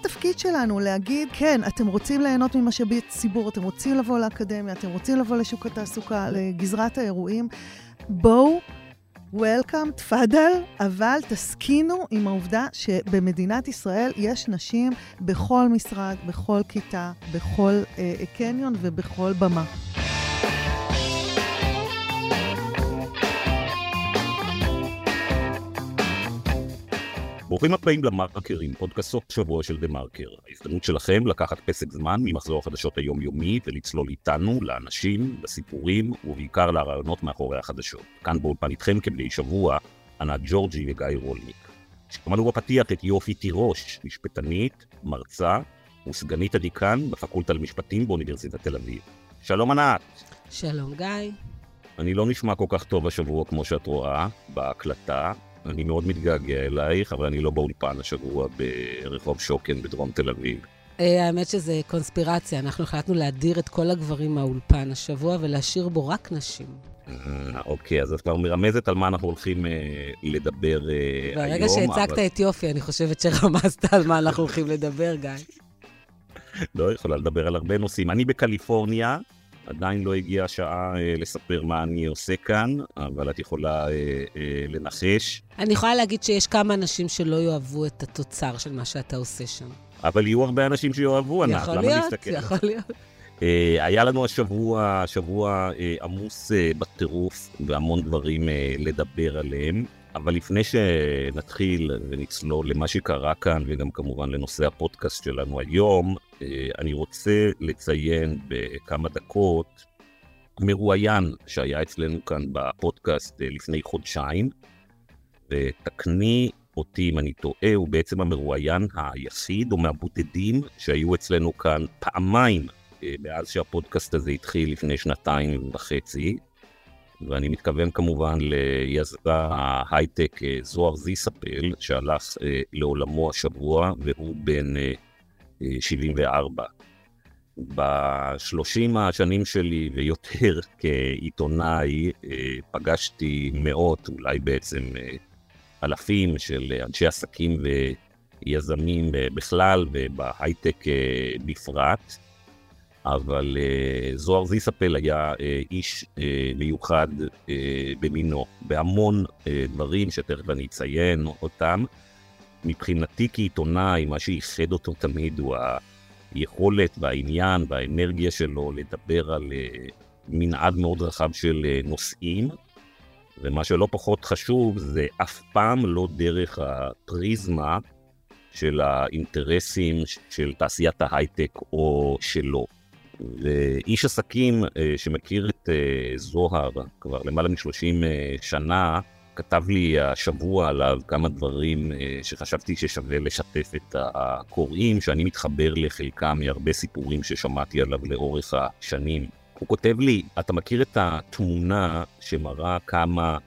התפקיד שלנו, להגיד, כן, אתם רוצים ליהנות ממשאבי ציבור, אתם רוצים לבוא לאקדמיה, אתם רוצים לבוא לשוק התעסוקה, לגזרת האירועים, בואו וולקאם, תפאדל, אבל תסכינו עם העובדה שבמדינת ישראל יש נשים בכל משרד, בכל כיתה, בכל אה, קניון ובכל במה. ברוכים הבאים למרקרים, פודקאסט סוף שבוע של דה מרקר. ההזדמנות שלכם לקחת פסק זמן ממחזור החדשות היומיומי ולצלול איתנו לאנשים, לסיפורים ובעיקר לרעיונות מאחורי החדשות. כאן באולפן איתכם כבני שבוע, ענת ג'ורג'י וגיא רולניק. שמענו בפתיח את יופי תירוש, משפטנית, מרצה וסגנית הדיקן בפקולטה למשפטים באוניברסיטת תל אביב. שלום ענת. שלום גיא. אני לא נשמע כל כך טוב השבוע כמו שאת רואה בהקלטה, אני מאוד מתגעגע אלייך, אבל אני לא באולפן השבוע ברחוב שוקן בדרום תל אביב. אה, האמת שזה קונספירציה, אנחנו החלטנו להדיר את כל הגברים מהאולפן השבוע ולהשאיר בו רק נשים. אה, אוקיי, אז את כבר מרמזת על מה אנחנו הולכים אה, לדבר היום. ברגע שהצגת את יופי, אני חושבת שרמזת על מה אנחנו הולכים לדבר, גיא. לא יכולה לדבר על הרבה נושאים. אני בקליפורניה, עדיין לא הגיעה השעה אה, לספר מה אני עושה כאן, אבל את יכולה אה, אה, לנחש. אני יכולה להגיד שיש כמה אנשים שלא יאהבו את התוצר של מה שאתה עושה שם. אבל יהיו הרבה אנשים שיאהבו, ענת, למה להסתכל? יכול להיות, יכול להיות. היה לנו השבוע, שבוע עמוס בטירוף והמון דברים לדבר עליהם. אבל לפני שנתחיל ונצלול למה שקרה כאן, וגם כמובן לנושא הפודקאסט שלנו היום, אני רוצה לציין בכמה דקות מרואיין שהיה אצלנו כאן בפודקאסט אה, לפני חודשיים, ותקני אותי אם אני טועה, הוא בעצם המרואיין היחיד או מהבודדים שהיו אצלנו כאן פעמיים אה, מאז שהפודקאסט הזה התחיל לפני שנתיים וחצי. ואני מתכוון כמובן ליזם ההייטק אה, זוהר זיספל, שהלך אה, לעולמו השבוע, והוא בן 74. אה, בשלושים השנים שלי ויותר כעיתונאי, פגשתי מאות, אולי בעצם אלפים של אנשי עסקים ויזמים בכלל ובהייטק בפרט. אבל זוהר זיספל היה איש מיוחד במינו, בהמון דברים שתכף אני אציין אותם. מבחינתי כעיתונאי, מה שייחד אותו תמיד הוא היכולת והעניין והאנרגיה שלו לדבר על uh, מנעד מאוד רחב של uh, נושאים, ומה שלא פחות חשוב זה אף פעם לא דרך הפריזמה של האינטרסים של תעשיית ההייטק או שלו. ואיש עסקים אה, שמכיר את אה, זוהר כבר למעלה מ-30 אה, שנה, כתב לי השבוע עליו כמה דברים שחשבתי ששווה לשתף את הקוראים, שאני מתחבר לחלקם מהרבה סיפורים ששמעתי עליו לאורך השנים. הוא כותב לי, אתה מכיר את התמונה שמראה כמה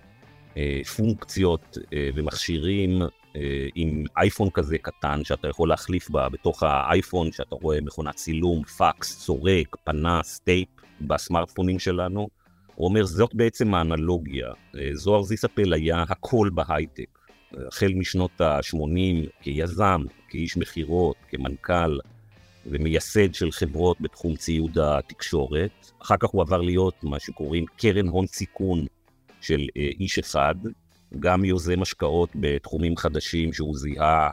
פונקציות ומכשירים אה, עם אייפון כזה קטן שאתה יכול להחליף בה בתוך האייפון, שאתה רואה מכונת צילום, פקס, סורק, פנס, טייפ בסמארטפונים שלנו. הוא אומר, זאת בעצם האנלוגיה. אה, זוהר זיספל היה הכל בהייטק. החל משנות ה-80 כיזם, כאיש מכירות, כמנכ"ל ומייסד של חברות בתחום ציוד התקשורת. אחר כך הוא עבר להיות מה שקוראים קרן הון סיכון של אה, איש אחד, גם יוזם השקעות בתחומים חדשים שהוא זיהה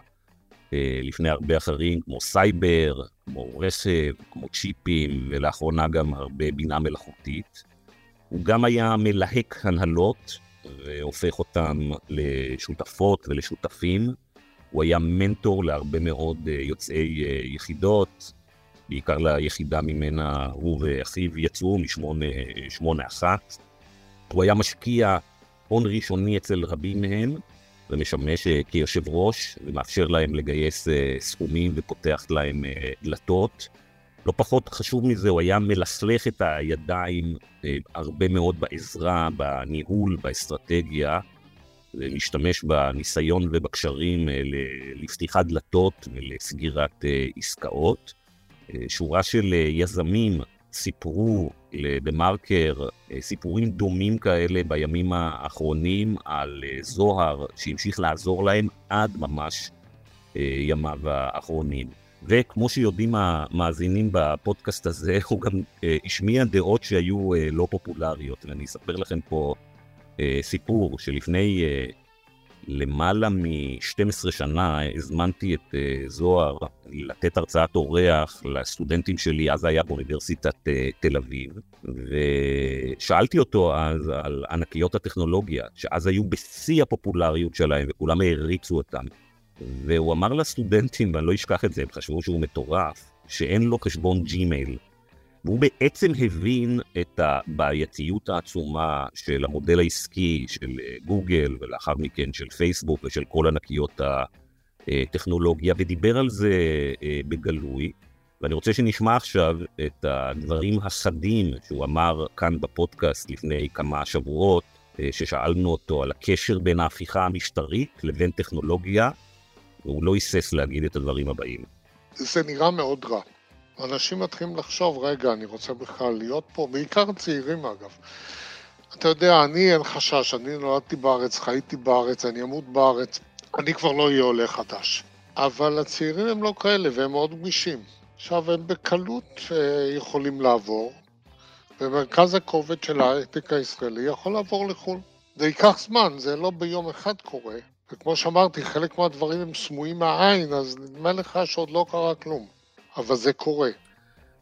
אה, לפני הרבה אחרים, כמו סייבר, כמו רכב, כמו צ'יפים, ולאחרונה גם הרבה בינה מלאכותית. הוא גם היה מלהק הנהלות, והופך אותם לשותפות ולשותפים. הוא היה מנטור להרבה מאוד אה, יוצאי אה, יחידות, בעיקר ליחידה ממנה הוא ואחיו יצאו, משמונה אחת. הוא היה משקיע הון ראשוני אצל רבים מהם, ומשמש אה, כיושב ראש, ומאפשר להם לגייס אה, סכומים ופותח להם אה, דלתות. לא פחות חשוב מזה, הוא היה מלסלך את הידיים הרבה מאוד בעזרה, בניהול, באסטרטגיה, ומשתמש בניסיון ובקשרים לפתיחת דלתות ולסגירת עסקאות. שורה של יזמים סיפרו לדה-מרקר אה, סיפורים דומים כאלה בימים האחרונים על אה, זוהר שהמשיך לעזור להם עד ממש אה, ימיו האחרונים. וכמו שיודעים המאזינים בפודקאסט הזה, הוא גם אה, השמיע דעות שהיו אה, לא פופולריות. ואני אספר לכם פה אה, סיפור שלפני אה, למעלה מ-12 שנה הזמנתי את אה, זוהר לתת הרצאת אורח לסטודנטים שלי, אז היה באוניברסיטת אה, תל אביב, ושאלתי אותו אז על ענקיות הטכנולוגיה, שאז היו בשיא הפופולריות שלהם וכולם העריצו אותם. והוא אמר לסטודנטים, ואני לא אשכח את זה, הם חשבו שהוא מטורף, שאין לו חשבון ג'ימייל. והוא בעצם הבין את הבעייתיות העצומה של המודל העסקי של אה, גוגל, ולאחר מכן של פייסבוק ושל כל ענקיות הטכנולוגיה, ודיבר על זה אה, בגלוי. ואני רוצה שנשמע עכשיו את הדברים החדים שהוא אמר כאן בפודקאסט לפני כמה שבועות, אה, ששאלנו אותו על הקשר בין ההפיכה המשטרית לבין טכנולוגיה, והוא לא היסס להגיד את הדברים הבאים. זה נראה מאוד רע. אנשים מתחילים לחשוב, רגע, אני רוצה בכלל להיות פה, בעיקר צעירים אגב. אתה יודע, אני אין חשש, אני נולדתי בארץ, חייתי בארץ, אני אמות בארץ, אני כבר לא אהיה עולה חדש. אבל הצעירים הם לא כאלה והם מאוד גמישים. עכשיו, הם בקלות אה, יכולים לעבור, ומרכז הכובד של ההייטק הישראלי יכול לעבור לחו"ל. זה ייקח זמן, זה לא ביום אחד קורה, וכמו שאמרתי, חלק מהדברים הם סמויים מהעין, אז נדמה לך שעוד לא קרה כלום. אבל זה קורה.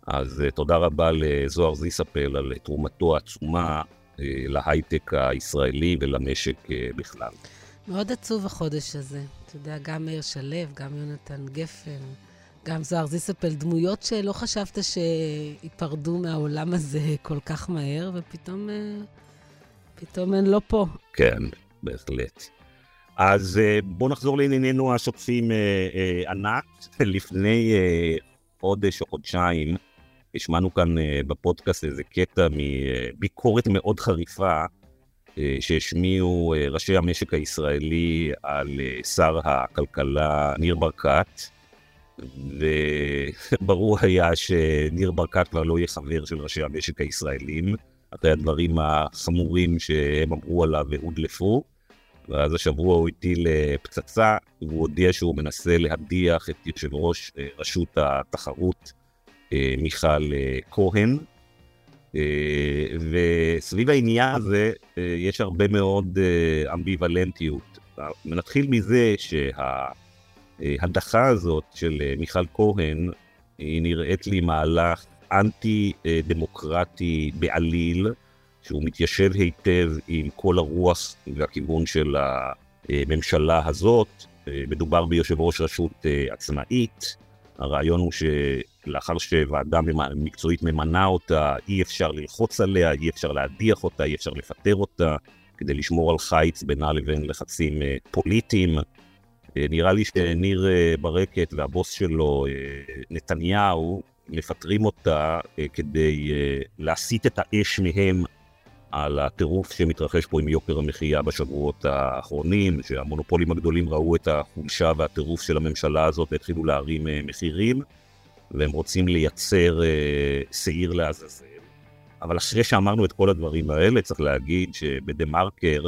אז uh, תודה רבה לזוהר זיספל על תרומתו העצומה uh, להייטק הישראלי ולמשק בכלל. מאוד עצוב החודש הזה. אתה יודע, גם מאיר שלו, גם יונתן גפן, גם זוהר זיספל, דמויות שלא חשבת שייפרדו מהעולם הזה כל כך מהר, ופתאום פתאום הן לא פה. כן, בהחלט. אז בואו נחזור לענייננו השוטפים ענת. לפני חודש או חודשיים, השמענו כאן אה, בפודקאסט איזה קטע מביקורת מאוד חריפה אה, שהשמיעו אה, ראשי המשק הישראלי על שר הכלכלה ניר ברקת, וברור היה שניר ברקת כבר לא יהיה חבר של ראשי המשק הישראלים, אחרי הדברים החמורים שהם אמרו עליו והודלפו. ואז השבוע הוא הטיל פצצה, והוא הודיע שהוא מנסה להדיח את יושב ראש אה, רשות התחרות, אה, מיכל אה, כהן. וסביב העניין הזה יש הרבה מאוד אמביוולנטיות. נתחיל מזה שההדחה הזאת של מיכל כהן, היא נראית לי מהלך אנטי-דמוקרטי בעליל, שהוא מתיישב היטב עם כל הרוח והכיוון של הממשלה הזאת. מדובר ביושב ראש רשות אה, עצמאית. הרעיון הוא שלאחר שוועדה מקצועית ממנה אותה, אי אפשר ללחוץ עליה, אי אפשר להדיח אותה, אי אפשר לפטר אותה, כדי לשמור על חיץ בינה לבין לחצים אה, פוליטיים. אה, נראה לי שניר ברקת והבוס שלו, נתניהו, מפטרים אותה כדי להסיט את האש מהם על הטירוף שמתרחש פה עם יוקר המחיה בשבועות האחרונים, שהמונופולים הגדולים ראו את החולשה והטירוף של הממשלה הזאת והתחילו להרים אה, מחירים, והם רוצים לייצר אה, שעיר לעזאזל. אבל אחרי שאמרנו את כל הדברים האלה, צריך להגיד שבדה מרקר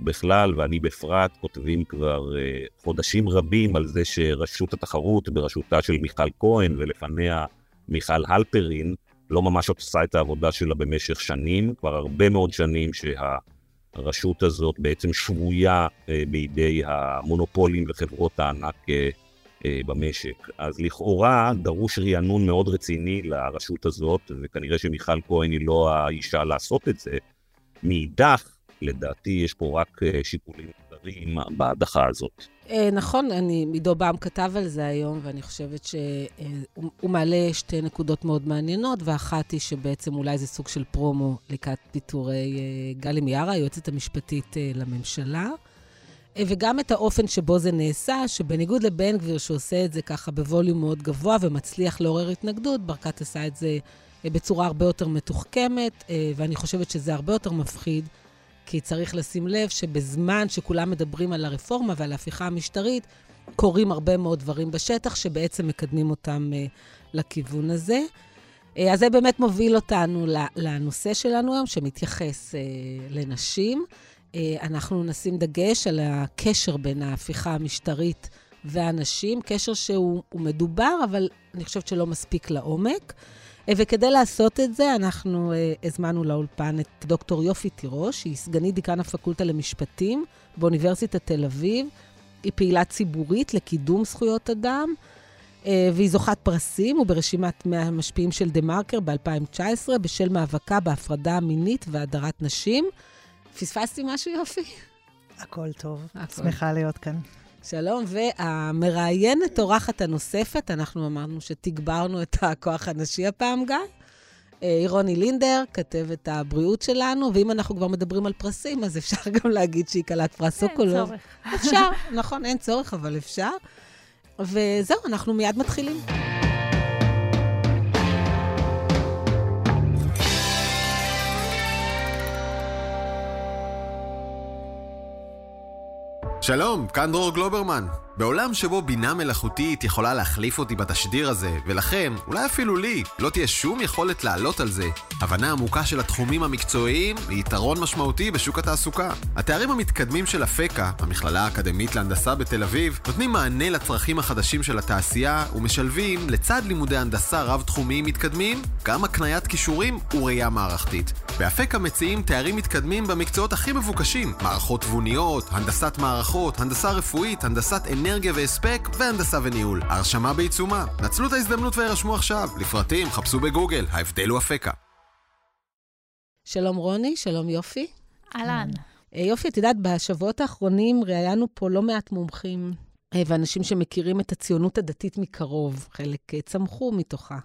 בכלל, ואני בפרט, כותבים כבר אה, חודשים רבים על זה שרשות התחרות בראשותה של מיכל כהן ולפניה מיכל הלפרין, לא ממש עושה את העבודה שלה במשך שנים, כבר הרבה מאוד שנים שהרשות הזאת בעצם שבויה אה, בידי המונופולים וחברות הענק אה, אה, במשק. אז לכאורה דרוש רענון מאוד רציני לרשות הזאת, וכנראה שמיכל כהן היא לא האישה לעשות את זה. מאידך, לדעתי יש פה רק שיקולים זרים בהדחה הזאת. אה, נכון, אני, עידו באם כתב על זה היום, ואני חושבת שהוא אה, מעלה שתי נקודות מאוד מעניינות, ואחת היא שבעצם אולי זה סוג של פרומו לקראת פיטורי אה, גלי מיארה, היועצת המשפטית לממשלה. וגם את האופן שבו זה נעשה, שבניגוד לבן גביר שעושה את זה ככה בווליום מאוד גבוה ומצליח לעורר התנגדות, ברקת עשה את זה בצורה הרבה יותר מתוחכמת, ואני חושבת שזה הרבה יותר מפחיד כי צריך לשים לב שבזמן שכולם מדברים על הרפורמה ועל ההפיכה המשטרית, קורים הרבה מאוד דברים בשטח שבעצם מקדמים אותם uh, לכיוון הזה. Uh, אז זה באמת מוביל אותנו לנושא שלנו היום, שמתייחס uh, לנשים. Uh, אנחנו נשים דגש על הקשר בין ההפיכה המשטרית והנשים, קשר שהוא מדובר, אבל אני חושבת שלא מספיק לעומק. וכדי לעשות את זה, אנחנו uh, הזמנו לאולפן את דוקטור יופי תירוש, שהיא סגנית דיקן הפקולטה למשפטים באוניברסיטת תל אביב. היא פעילה ציבורית לקידום זכויות אדם, uh, והיא זוכת פרסים וברשימת 100 המשפיעים של דה מרקר ב-2019, בשל מאבקה בהפרדה המינית והדרת נשים. פספסתי משהו, יופי? הכל טוב. הכל. שמחה להיות כאן. שלום, והמראיינת אורחת הנוספת, אנחנו אמרנו שתגברנו את הכוח הנשי הפעם, גיא. אה, רוני לינדר, כתבת הבריאות שלנו, ואם אנחנו כבר מדברים על פרסים, אז אפשר גם להגיד שהיא כלת פרס סוקולוב. אין צורך. אפשר, נכון, אין צורך, אבל אפשר. וזהו, אנחנו מיד מתחילים. שלום, כאן דרור גלוברמן. בעולם שבו בינה מלאכותית יכולה להחליף אותי בתשדיר הזה, ולכם, אולי אפילו לי, לא תהיה שום יכולת לעלות על זה, הבנה עמוקה של התחומים המקצועיים היא יתרון משמעותי בשוק התעסוקה. התארים המתקדמים של אפקה, המכללה האקדמית להנדסה בתל אביב, נותנים מענה לצרכים החדשים של התעשייה ומשלבים, לצד לימודי הנדסה רב-תחומיים מתקדמים, גם הקניית כישורים וראייה מערכתית. באפקה מציעים תארים מתקדמים במקצועות הכי מבוקשים, מערכות תבוניות, הנדסת מערכות, הנדסה רפואית, הנדסת אנרגיה והספק והנדסה וניהול. הרשמה בעיצומה. נצלו את ההזדמנות וירשמו עכשיו. לפרטים חפשו בגוגל, ההבדל הוא אפקה. שלום רוני, שלום יופי. אהלן. אה, יופי, את יודעת, בשבועות האחרונים ראיינו פה לא מעט מומחים אה, ואנשים שמכירים את הציונות הדתית מקרוב, חלק אה, צמחו מתוכה.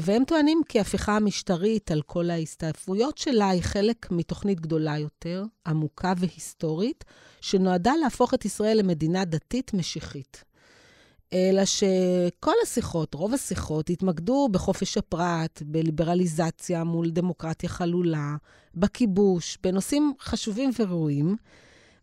והם טוענים כי ההפיכה המשטרית על כל ההסתעפויות שלה היא חלק מתוכנית גדולה יותר, עמוקה והיסטורית, שנועדה להפוך את ישראל למדינה דתית משיחית. אלא שכל השיחות, רוב השיחות, התמקדו בחופש הפרט, בליברליזציה מול דמוקרטיה חלולה, בכיבוש, בנושאים חשובים וראויים.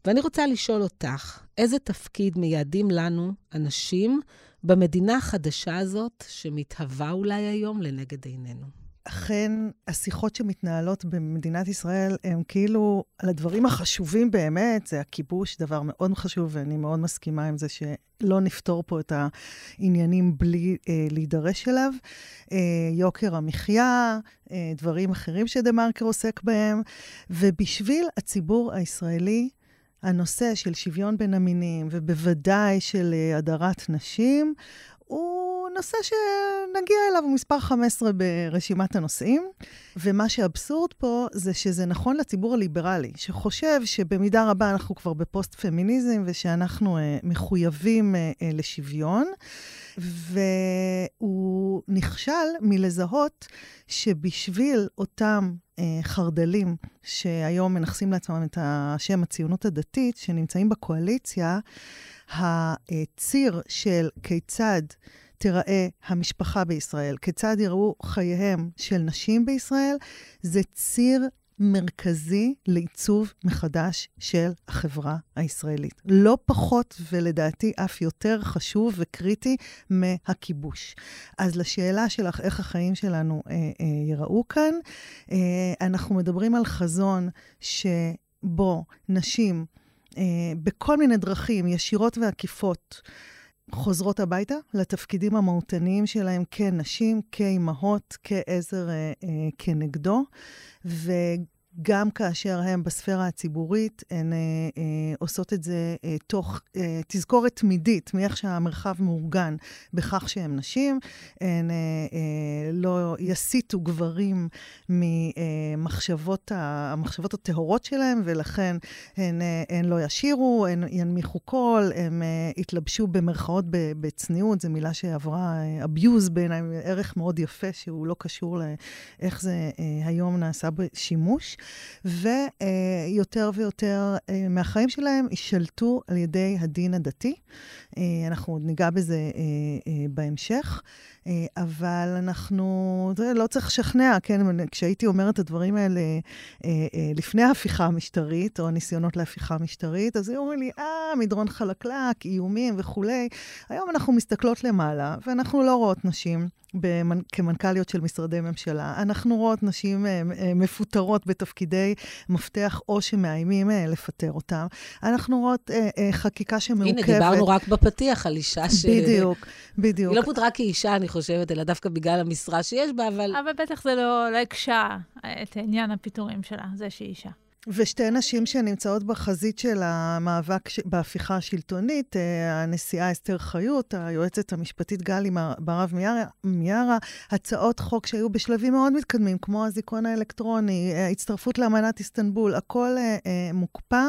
ואני רוצה לשאול אותך, איזה תפקיד מייעדים לנו, אנשים, במדינה החדשה הזאת, שמתהווה אולי היום לנגד עינינו? אכן, השיחות שמתנהלות במדינת ישראל הן כאילו על הדברים החשובים באמת, זה הכיבוש, דבר מאוד חשוב, ואני מאוד מסכימה עם זה שלא נפתור פה את העניינים בלי אה, להידרש אליו. אה, יוקר המחיה, אה, דברים אחרים שדה-מרקר עוסק בהם, ובשביל הציבור הישראלי, הנושא של שוויון בין המינים, ובוודאי של אה, הדרת נשים, הוא נושא שנגיע אליו, מספר 15 ברשימת הנושאים. ומה שאבסורד פה זה שזה נכון לציבור הליברלי, שחושב שבמידה רבה אנחנו כבר בפוסט-פמיניזם ושאנחנו אה, מחויבים אה, אה, לשוויון. והוא נכשל מלזהות שבשביל אותם uh, חרדלים שהיום מנכסים לעצמם את השם הציונות הדתית, שנמצאים בקואליציה, הציר של כיצד תיראה המשפחה בישראל, כיצד יראו חייהם של נשים בישראל, זה ציר מרכזי לעיצוב מחדש של החברה הישראלית. לא פחות, ולדעתי אף יותר חשוב וקריטי מהכיבוש. אז לשאלה שלך, איך החיים שלנו אה, אה, יראו כאן, אה, אנחנו מדברים על חזון שבו נשים אה, בכל מיני דרכים, ישירות ועקיפות, חוזרות הביתה לתפקידים המהותניים שלהם כנשים, כאימהות, כעזר אה, אה, כנגדו. ו... גם כאשר הן בספירה הציבורית, הן אה, אה, עושות את זה אה, תוך אה, תזכורת תמידית מאיך שהמרחב מאורגן בכך שהן נשים. הן אה, אה, לא יסיטו גברים ממחשבות המחשבות הטהורות שלהם, ולכן הן, אה, הן לא ישירו, הן ינמיכו קול, הן אה, יתלבשו במרכאות בצניעות, זו מילה שעברה אה, abuse בעיניי, ערך מאוד יפה שהוא לא קשור לאיך זה אה, היום נעשה בשימוש. ויותר ויותר אה, מהחיים שלהם יישלטו על ידי הדין הדתי. אה, אנחנו עוד ניגע בזה אה, בהמשך. אבל אנחנו, זה לא צריך לשכנע, כן? כשהייתי אומרת את הדברים האלה לפני ההפיכה המשטרית, או הניסיונות להפיכה המשטרית, אז היו אומרים לי, אה, מדרון חלקלק, איומים וכולי. היום אנחנו מסתכלות למעלה, ואנחנו לא רואות נשים במנ... כמנכ"ליות של משרדי ממשלה. אנחנו רואות נשים אה, אה, מפוטרות בתפקידי מפתח או שמאיימים אה, לפטר אותם. אנחנו רואות אה, אה, חקיקה שמעוכבת. הנה, דיברנו רק בפתיח על אישה ש... בדיוק, בדיוק. היא לא פוטרה כאישה, אני חושבת, אלא דווקא בגלל המשרה שיש בה, אבל... אבל בטח זה לא, לא הקשה את עניין הפיטורים שלה, זה שהיא אישה. ושתי נשים שנמצאות בחזית של המאבק ש... בהפיכה השלטונית, אה, הנשיאה אסתר חיות, היועצת המשפטית גלי ברב מיארה, הצעות חוק שהיו בשלבים מאוד מתקדמים, כמו הזיכרון האלקטרוני, אה, הצטרפות לאמנת איסטנבול, הכל אה, מוקפא.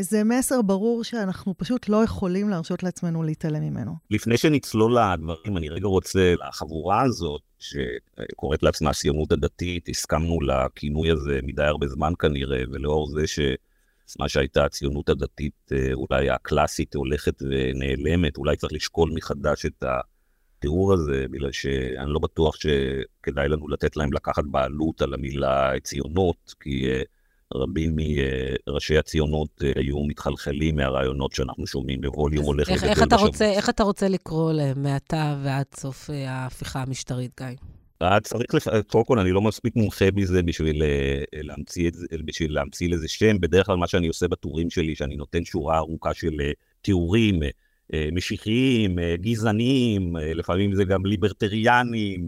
זה מסר ברור שאנחנו פשוט לא יכולים להרשות לעצמנו להתעלם ממנו. לפני שנצלול לדברים, אני רגע רוצה, לחבורה הזאת, שקוראת לעצמה הציונות הדתית, הסכמנו לכינוי הזה מדי הרבה זמן כנראה, ולאור זה שמה שהייתה הציונות הדתית אה, אולי הקלאסית הולכת ונעלמת, אולי צריך לשקול מחדש את התיאור הזה, בגלל שאני לא בטוח שכדאי לנו לתת להם לקחת בעלות על המילה ציונות, כי אה, רבים מראשי הציונות אה, היו מתחלחלים מהרעיונות שאנחנו שומעים בווליום הולך וגדל בשבוע. איך אתה רוצה לקרוא להם מעתה ועד סוף אה, ההפיכה המשטרית, גיא? אה, צריך, לפ... קודם כל, אני לא מספיק מומחה בזה בשביל להמציא, את בשביל להמציא לזה שם. בדרך כלל מה שאני עושה בטורים שלי, שאני נותן שורה ארוכה של תיאורים, משיחיים, גזעניים, לפעמים זה גם ליברטריאנים.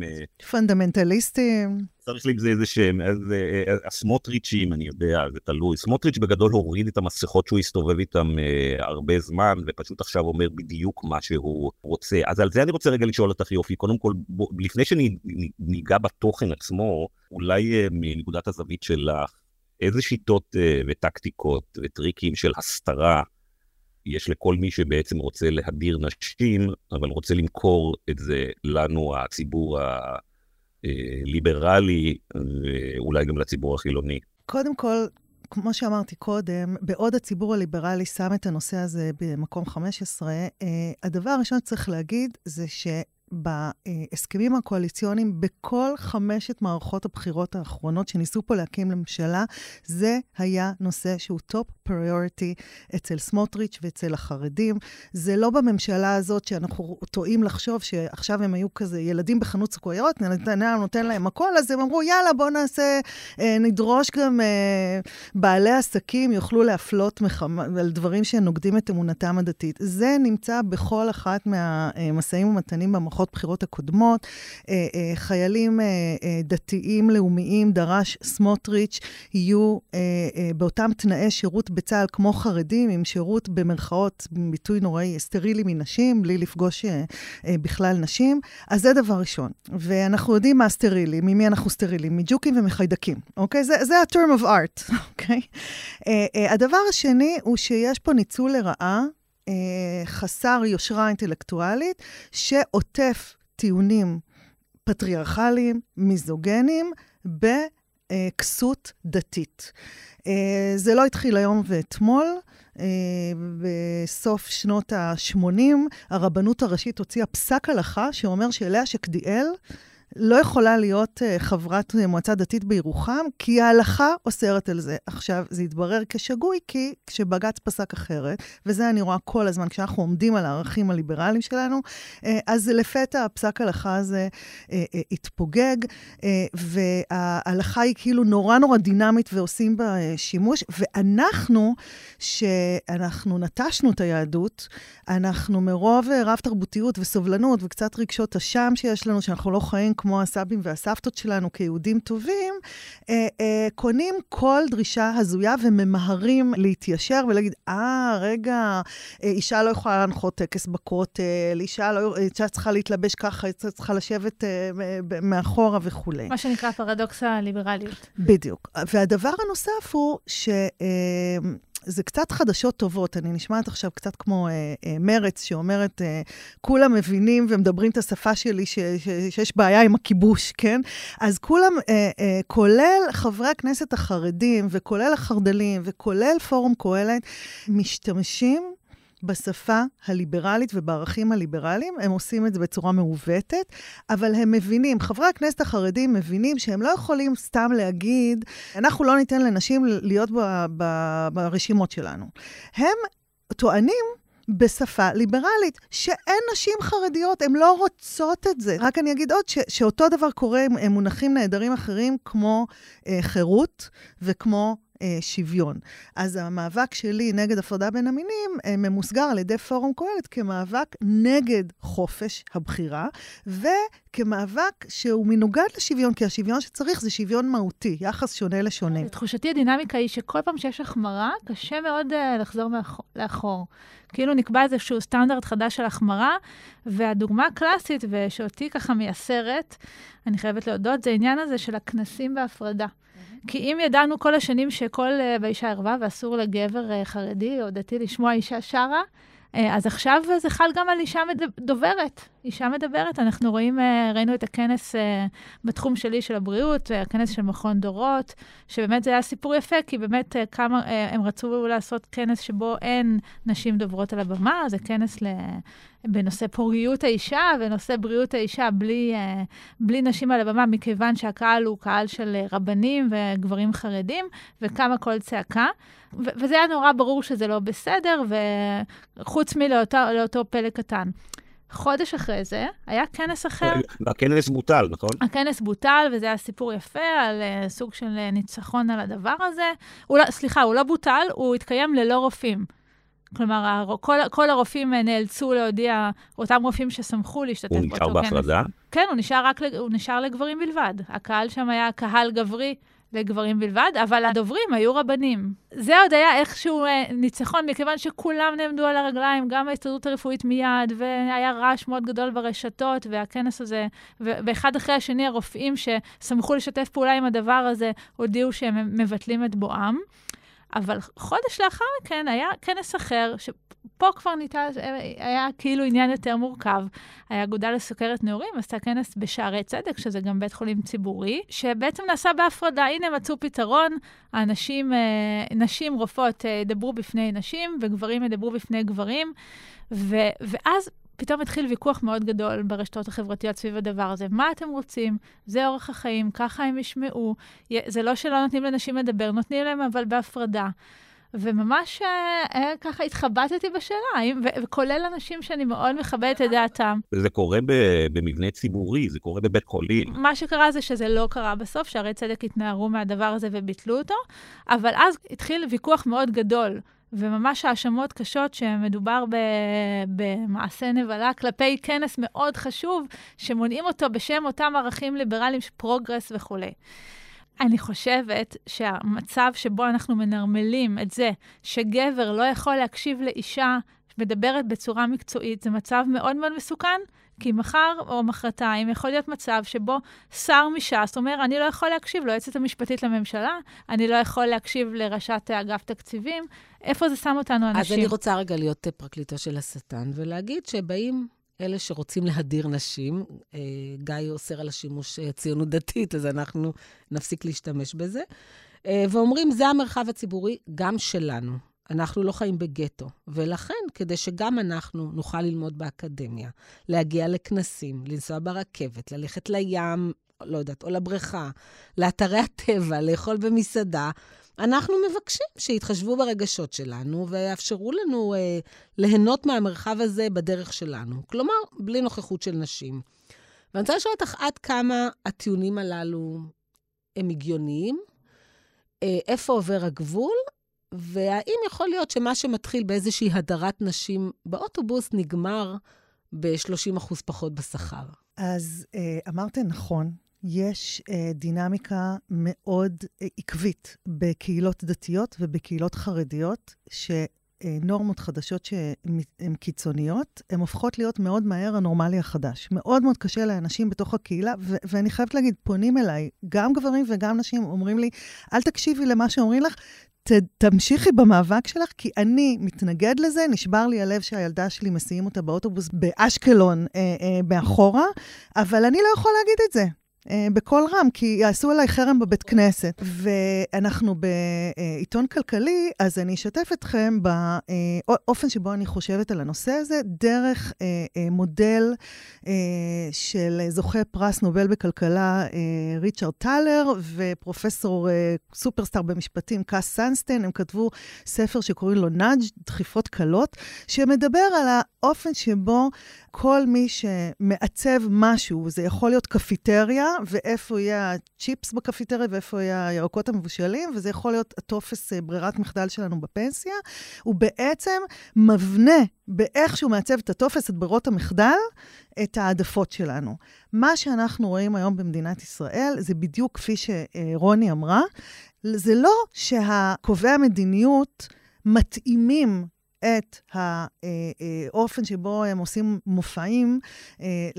פונדמנטליסטים. צריך לזה איזה אז אה, אה, הסמוטריצ'ים, אני יודע, זה תלוי. סמוטריץ' בגדול הוריד את המסכות שהוא הסתובב איתם אה, הרבה זמן, ופשוט עכשיו אומר בדיוק מה שהוא רוצה. אז על זה אני רוצה רגע לשאול אותך יופי. קודם כל, בוא, לפני שניגע בתוכן עצמו, אולי אה, מנקודת הזווית שלך, איזה שיטות אה, וטקטיקות וטריקים של הסתרה יש לכל מי שבעצם רוצה להדיר נשים, אבל רוצה למכור את זה לנו, הציבור ה... ליברלי, ואולי גם לציבור החילוני. קודם כל, כמו שאמרתי קודם, בעוד הציבור הליברלי שם את הנושא הזה במקום 15, אה, הדבר הראשון שצריך להגיד זה ש... בהסכמים הקואליציוניים בכל חמשת מערכות הבחירות האחרונות שניסו פה להקים לממשלה, זה היה נושא שהוא top priority אצל סמוטריץ' ואצל החרדים. זה לא בממשלה הזאת שאנחנו טועים לחשוב שעכשיו הם היו כזה ילדים בחנות סוכריות, נתניהו נותן להם הכל, אז הם אמרו, יאללה, בואו נעשה, אה, נדרוש גם אה, בעלי עסקים יוכלו להפלות מחמ... על דברים שנוגדים את אמונתם הדתית. זה נמצא בכל אחת מהמשאים ומתנים. במערכות בחירות הקודמות. אה, חיילים דתיים לאומיים, דרש סמוטריץ', יהיו באותם תנאי שירות בצה"ל כמו חרדים, עם שירות במרכאות, ביטוי נוראי, סטרילי מנשים, בלי לפגוש בכלל נשים. אז זה דבר ראשון. ואנחנו יודעים מה סטרילי, ממי אנחנו סטרילים, מג'וקים ומחיידקים, אוקיי? זה, זה ה-term of art, אוקיי? הדבר השני הוא שיש פה ניצול לרעה אה, חסר יושרה אינטלקטואלית, שעוטף טיעונים פטריארכליים, מיזוגנים, בכסות דתית. אה, זה לא התחיל היום ואתמול. אה, בסוף שנות ה-80, הרבנות הראשית הוציאה פסק הלכה שאומר שלאה שקדיאל לא יכולה להיות uh, חברת uh, מועצה דתית בירוחם, כי ההלכה אוסרת על זה. עכשיו, זה התברר כשגוי, כי כשבג"ץ פסק אחרת, וזה אני רואה כל הזמן, כשאנחנו עומדים על הערכים הליברליים שלנו, uh, אז לפתע הפסק הלכה הזה התפוגג, וההלכה היא כאילו נורא נורא דינמית ועושים בה שימוש, ואנחנו, שאנחנו נטשנו את היהדות, אנחנו מרוב רב-תרבותיות וסובלנות וקצת רגשות אשם שיש לנו, שאנחנו לא חיים כמו הסבים והסבתות שלנו כיהודים טובים, אה, אה, קונים כל דרישה הזויה וממהרים להתיישר ולהגיד, אה, רגע, אה, אישה לא יכולה להנחות טקס בכותל, אישה, לא, אישה צריכה להתלבש ככה, אישה צריכה לשבת אה, מאחורה וכולי. מה שנקרא פרדוקס הליברליות. בדיוק. והדבר הנוסף הוא ש... אה, זה קצת חדשות טובות. אני נשמעת עכשיו קצת כמו אה, אה, מרץ, שאומרת, אה, כולם מבינים ומדברים את השפה שלי, ש, ש, שיש בעיה עם הכיבוש, כן? אז כולם, אה, אה, כולל חברי הכנסת החרדים, וכולל החרד"לים, וכולל פורום קהלת, משתמשים בשפה הליברלית ובערכים הליברליים, הם עושים את זה בצורה מעוותת, אבל הם מבינים, חברי הכנסת החרדים מבינים שהם לא יכולים סתם להגיד, אנחנו לא ניתן לנשים להיות ב- ב- ברשימות שלנו. הם טוענים בשפה ליברלית, שאין נשים חרדיות, הן לא רוצות את זה. רק אני אגיד עוד ש, שאותו דבר קורה עם מונחים נהדרים אחרים, כמו אה, חירות וכמו אה, שוויון. אז המאבק שלי נגד הפרדה בין המינים אה, ממוסגר על ידי פורום קהלת כמאבק נגד חופש הבחירה, וכמאבק שהוא מנוגד לשוויון, כי השוויון שצריך זה שוויון מהותי, יחס שונה לשונה. לתחושתי הדינמיקה היא שכל פעם שיש החמרה, קשה מאוד uh, לחזור מאחור, לאחור. כאילו נקבע איזשהו סטנדרט חדש של החמרה, והדוגמה הקלאסית, ושאותי ככה מייסרת, אני חייבת להודות, זה העניין הזה של הכנסים בהפרדה. כי אם ידענו כל השנים שכל uh, באישה ערווה ואסור לגבר uh, חרדי או דתי לשמוע אישה שרה, אז עכשיו זה חל גם על אישה דוברת, אישה מדברת. אנחנו רואים, uh, ראינו את הכנס uh, בתחום שלי של הבריאות, הכנס של מכון דורות, שבאמת זה היה סיפור יפה, כי באמת כמה, הם רצו לעשות כנס שבו אין נשים דוברות על הבמה, זה כנס ל... בנושא פוריות האישה ונושא בריאות האישה בלי, אה, בלי נשים על הבמה, מכיוון שהקהל הוא קהל של אה, רבנים וגברים חרדים, וקמה קול צעקה. ו- וזה היה נורא ברור שזה לא בסדר, וחוץ מלאותו פלא קטן. חודש אחרי זה, היה כנס אחר. והכנס בוטל, נכון? הכנס בוטל, וזה היה סיפור יפה על uh, סוג של uh, ניצחון על הדבר הזה. הוא לא, סליחה, הוא לא בוטל, הוא התקיים ללא רופאים. כלומר, כל, כל הרופאים אה, נאלצו להודיע, אותם רופאים ששמחו להשתתף באותו כנס. הוא נשאר בהפרדה? כן, הוא נשאר רק, הוא נשאר לגברים בלבד. הקהל שם היה קהל גברי לגברים בלבד, אבל הדוברים היו רבנים. זה עוד היה איכשהו אה, ניצחון, מכיוון שכולם נעמדו על הרגליים, גם ההסתדרות הרפואית מיד, והיה רעש מאוד גדול ברשתות, והכנס הזה, ואחד אחרי השני, הרופאים ששמחו לשתף פעולה עם הדבר הזה, הודיעו שהם מבטלים את בואם. אבל חודש לאחר מכן היה כנס אחר, שפה כבר ניתן, היה כאילו עניין יותר מורכב. האגודה לסוכרת נעורים עשתה כנס בשערי צדק, שזה גם בית חולים ציבורי, שבעצם נעשה בהפרדה. הנה מצאו פתרון, האנשים, אה, נשים רופאות אה, ידברו בפני נשים, וגברים ידברו בפני גברים. ו, ואז פתאום התחיל ויכוח מאוד גדול ברשתות החברתיות סביב הדבר הזה. מה אתם רוצים? זה אורח החיים, ככה הם ישמעו. זה לא שלא נותנים לנשים לדבר, נותנים להם אבל בהפרדה. וממש אה, אה ככה התחבטתי בשאלה, ו- וכולל אנשים שאני מאוד מכבדת את דעתם. זה קורה במבנה ציבורי, זה קורה בבית חולים. מה שקרה זה שזה לא קרה בסוף, שערי צדק התנערו מהדבר הזה וביטלו אותו, אבל אז התחיל ויכוח מאוד גדול וממש האשמות קשות שמדובר במעשה נבלה כלפי כנס מאוד חשוב, שמונעים אותו בשם אותם ערכים ליברליים פרוגרס וכולי. אני חושבת שהמצב שבו אנחנו מנרמלים את זה שגבר לא יכול להקשיב לאישה מדברת בצורה מקצועית, זה מצב מאוד מאוד מסוכן, כי מחר או מחרתיים יכול להיות מצב שבו שר מש"ס אומר, אני לא יכול להקשיב ליועצת המשפטית לממשלה, אני לא יכול להקשיב לראשת אגף תקציבים. איפה זה שם אותנו אנשים? אז אני רוצה רגע להיות פרקליטו של השטן ולהגיד שבאים אלה שרוצים להדיר נשים, אה, גיא אוסר על השימוש הציונות דתית, אז אנחנו נפסיק להשתמש בזה, אה, ואומרים, זה המרחב הציבורי גם שלנו. אנחנו לא חיים בגטו, ולכן, כדי שגם אנחנו נוכל ללמוד באקדמיה, להגיע לכנסים, לנסוע ברכבת, ללכת לים, לא יודעת, או לבריכה, לאתרי הטבע, לאכול במסעדה, אנחנו מבקשים שיתחשבו ברגשות שלנו ויאפשרו לנו אה, ליהנות מהמרחב הזה בדרך שלנו. כלומר, בלי נוכחות של נשים. ואני רוצה לשאול אותך עד כמה הטיעונים הללו הם הגיוניים, אה, איפה עובר הגבול, והאם יכול להיות שמה שמתחיל באיזושהי הדרת נשים באוטובוס נגמר ב-30% פחות בשכר? אז אה, אמרתם נכון, יש אה, דינמיקה מאוד אה, עקבית בקהילות דתיות ובקהילות חרדיות, שנורמות חדשות שהן קיצוניות, הן הופכות להיות מאוד מהר הנורמלי החדש. מאוד מאוד קשה לאנשים בתוך הקהילה, ו- ואני חייבת להגיד, פונים אליי, גם גברים וגם נשים, אומרים לי, אל תקשיבי למה שאומרים לך, ת, תמשיכי במאבק שלך, כי אני מתנגד לזה. נשבר לי הלב שהילדה שלי מסיעים אותה באוטובוס באשקלון אה, אה, מאחורה, אבל אני לא יכול להגיד את זה. אה, בקול רם, כי יעשו עליי חרם בבית כנסת. ואנחנו בעיתון כלכלי, אז אני אשתף אתכם באופן שבו אני חושבת על הנושא הזה, דרך אה, אה, מודל של זוכה פרס נובל בכלכלה, ריצ'רד טלר, ופרופסור סופרסטאר במשפטים, קאס סנסטיין, הם כתבו ספר שקוראים לו Nudge, דחיפות קלות, שמדבר על האופן שבו כל מי שמעצב משהו, זה יכול להיות קפיטריה, ואיפה יהיה הצ'יפס בקפיטריה ואיפה יהיה הירקות המבושלים, וזה יכול להיות הטופס אה, ברירת מחדל שלנו בפנסיה, הוא בעצם מבנה באיך שהוא מעצב את הטופס, את ברירות המחדל, את העדפות שלנו. מה שאנחנו רואים היום במדינת ישראל, זה בדיוק כפי שרוני אמרה, זה לא שהקובעי המדיניות מתאימים את האופן שבו הם עושים מופעים אה,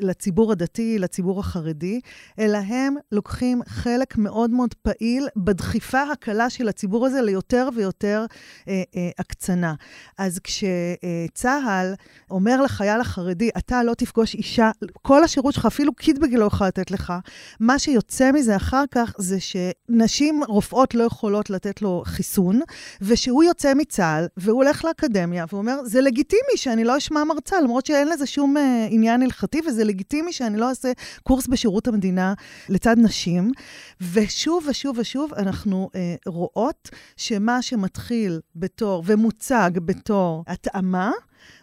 לציבור הדתי, לציבור החרדי, אלא הם לוקחים חלק מאוד מאוד פעיל בדחיפה הקלה של הציבור הזה ליותר ויותר אה, אה, הקצנה. אז כשצה"ל אומר לחייל החרדי, אתה לא תפגוש אישה, כל השירות שלך, אפילו קיטבגי לא יכול לתת לך, מה שיוצא מזה אחר כך זה שנשים רופאות לא יכולות לתת לו חיסון, ושהוא יוצא מצה"ל, והוא הולך לאקדמיה ואומר, זה לגיטימי שאני לא אשמע מרצה, למרות שאין לזה שום uh, עניין הלכתי, וזה לגיטימי שאני לא אעשה קורס בשירות המדינה לצד נשים. ושוב ושוב ושוב אנחנו uh, רואות שמה שמתחיל בתור ומוצג בתור התאמה,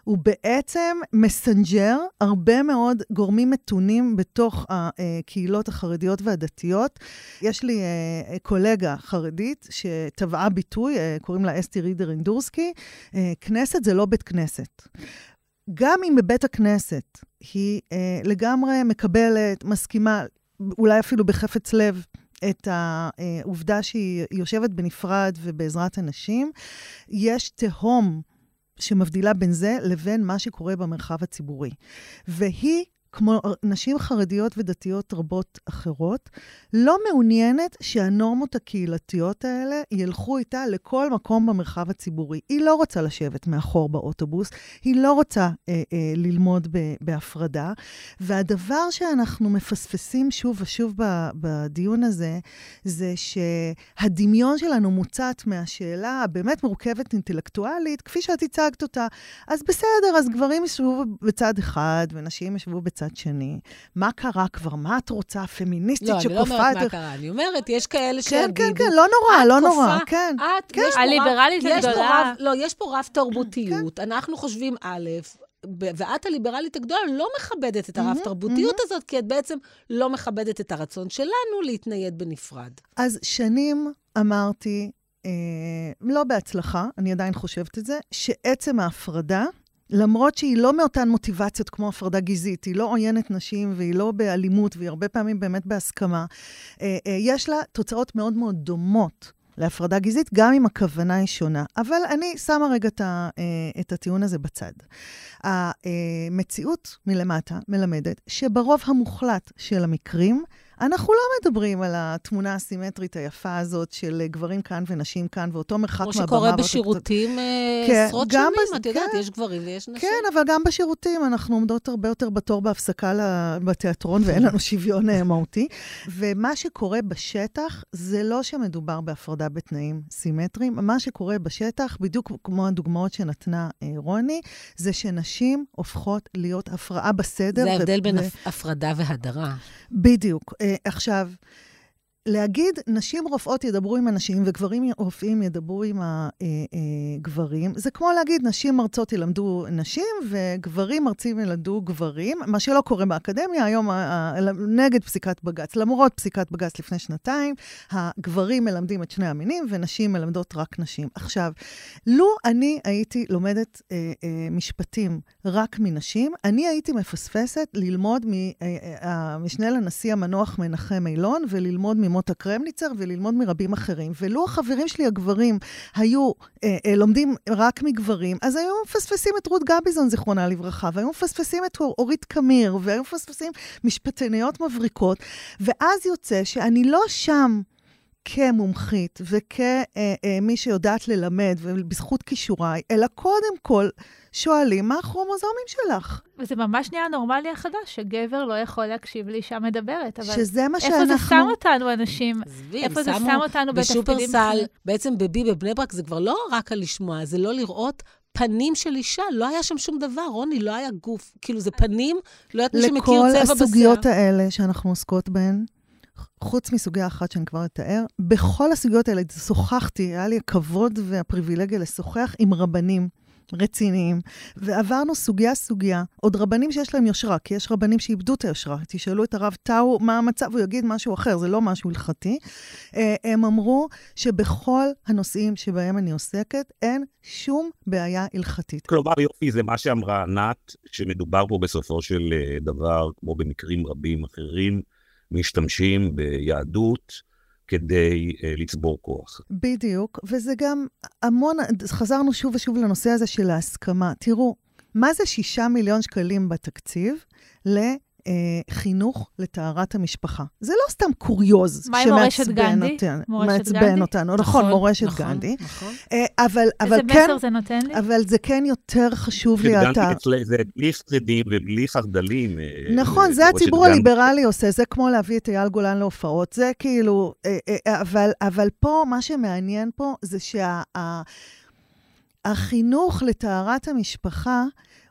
הוא בעצם מסנג'ר הרבה מאוד גורמים מתונים בתוך הקהילות החרדיות והדתיות. יש לי אה, קולגה חרדית שטבעה ביטוי, אה, קוראים לה אסתי רידר אינדורסקי, אה, כנסת זה לא בית כנסת. גם אם בבית הכנסת היא לגמרי מקבלת, מסכימה, אולי אפילו בחפץ לב, את העובדה שהיא יושבת בנפרד ובעזרת אנשים, יש תהום שמבדילה בין זה לבין מה שקורה במרחב הציבורי. והיא כמו נשים חרדיות ודתיות רבות אחרות, לא מעוניינת שהנורמות הקהילתיות האלה ילכו איתה לכל מקום במרחב הציבורי. היא לא רוצה לשבת מאחור באוטובוס, היא לא רוצה אה, אה, ללמוד ב, בהפרדה, והדבר שאנחנו מפספסים שוב ושוב ב, בדיון הזה, זה שהדמיון שלנו מוצת מהשאלה הבאמת מורכבת אינטלקטואלית, כפי שאת הצגת אותה. אז בסדר, אז גברים ישבו בצד אחד ונשים ישבו בצד מצד שני, מה קרה כבר? מה את רוצה? פמיניסטית לא, שכופה... לא, אני לא אומרת מה קרה, אני אומרת, יש כאלה שיגידו... כן, כן, כן, לא נורא, לא נורא, כן. את, כן. הליברלית הגדולה... לא, יש פה רב תרבותיות, אנחנו חושבים א', ואת הליברלית הגדולה לא מכבדת את הרב-תרבותיות הזאת, כי את בעצם לא מכבדת את הרצון שלנו להתנייד בנפרד. אז שנים אמרתי, אה, לא בהצלחה, אני עדיין חושבת את זה, שעצם ההפרדה למרות שהיא לא מאותן מוטיבציות כמו הפרדה גזעית, היא לא עוינת נשים והיא לא באלימות, והיא הרבה פעמים באמת בהסכמה, אה, אה, יש לה תוצאות מאוד מאוד דומות. להפרדה גזעית, גם אם הכוונה היא שונה. אבל אני שמה רגע את, ה, אה, את הטיעון הזה בצד. המציאות מלמטה מלמדת שברוב המוחלט של המקרים, אנחנו לא מדברים על התמונה הסימטרית היפה הזאת של גברים כאן ונשים כאן, ואותו מרחק מהבמה. כמו שקורה בשירותים אה, כן, עשרות שנים, בס... את יודעת, כן, יש גברים ויש נשים. כן, אבל גם בשירותים אנחנו עומדות הרבה יותר בתור בהפסקה בתיאטרון, ואין לנו שוויון אה, מהותי. ומה שקורה בשטח, זה לא שמדובר בהפרדה בתנאים סימטריים, מה שקורה בשטח, בדיוק כמו הדוגמאות שנתנה אה, רוני, זה שנשים הופכות להיות הפרעה בסדר. זה ההבדל ו- בין ו- הפרדה והדרה. בדיוק. Uh, עכשיו, להגיד, נשים רופאות ידברו עם הנשים וגברים רופאים ידברו עם הגברים, זה כמו להגיד, נשים מרצות ילמדו נשים וגברים מרצים ילמדו גברים, מה שלא קורה באקדמיה, היום נגד פסיקת בג"ץ. למרות פסיקת בג"ץ לפני שנתיים, הגברים מלמדים את שני המינים ונשים מלמדות רק נשים. עכשיו, לו אני הייתי לומדת אה, אה, משפטים רק מנשים, אני הייתי מפספסת ללמוד מהמשנה אה, לנשיא המנוח מנחם אילון וללמוד ממ... מוטה קרמניצר וללמוד מרבים אחרים. ולו החברים שלי הגברים היו אה, אה, לומדים רק מגברים, אז היו מפספסים את רות גביזון, זיכרונה לברכה, והיו מפספסים את אורית קמיר, והיו מפספסים משפטניות מבריקות, ואז יוצא שאני לא שם כמומחית וכמי שיודעת ללמד ובזכות כישוריי, אלא קודם כל שואלים מה הכרומוזומים שלך. וזה ממש נהיה הנורמלי החדש, שגבר לא יכול להקשיב לאישה מדברת. אבל שזה מה שאנחנו... איפה זה שם אותנו, אנשים? עזבי, איפה זה שם אותנו בתפקידים? בשופרסל, בעצם בבי בבני ברק, זה כבר לא רק על לשמוע, זה לא לראות פנים של אישה, לא היה שם שום דבר, רוני, לא היה גוף. כאילו, זה פנים, לא יודעת מי שמכיר צבע בשיער. לכל הסוגיות האלה שאנחנו עוסקות בהן, חוץ מסוגיה אחת שאני כבר אתאר, בכל הסוגיות האלה שוחחתי, היה לי הכבוד והפריבילגיה לשוחח עם רבנים. רציניים, ועברנו סוגיה-סוגיה, עוד רבנים שיש להם יושרה, כי יש רבנים שאיבדו את היושרה. תשאלו את הרב טאו מה המצב, הוא יגיד משהו אחר, זה לא משהו הלכתי. אה, הם אמרו שבכל הנושאים שבהם אני עוסקת, אין שום בעיה הלכתית. כלומר, יופי, זה מה שאמרה ענת, שמדובר פה בסופו של אה, דבר, כמו במקרים רבים אחרים, משתמשים ביהדות. כדי uh, לצבור כוח. בדיוק, וזה גם המון, חזרנו שוב ושוב לנושא הזה של ההסכמה. תראו, מה זה שישה מיליון שקלים בתקציב ל... חינוך לטהרת המשפחה. זה לא סתם קוריוז שמעצבן אותנו. מעצבן אותנו, נכון, נכון מורשת נכון, גנדי. נכון. אבל, אבל איזה כן, מסר זה נותן לי? אבל זה כן יותר חשוב לי, אתה... זה בלי שרידים ובלי חרדלים. נכון, זה הציבור הליברלי עושה, זה כמו להביא את אייל גולן להופעות, זה כאילו... אבל, אבל פה, מה שמעניין פה זה שהחינוך שה... לטהרת המשפחה,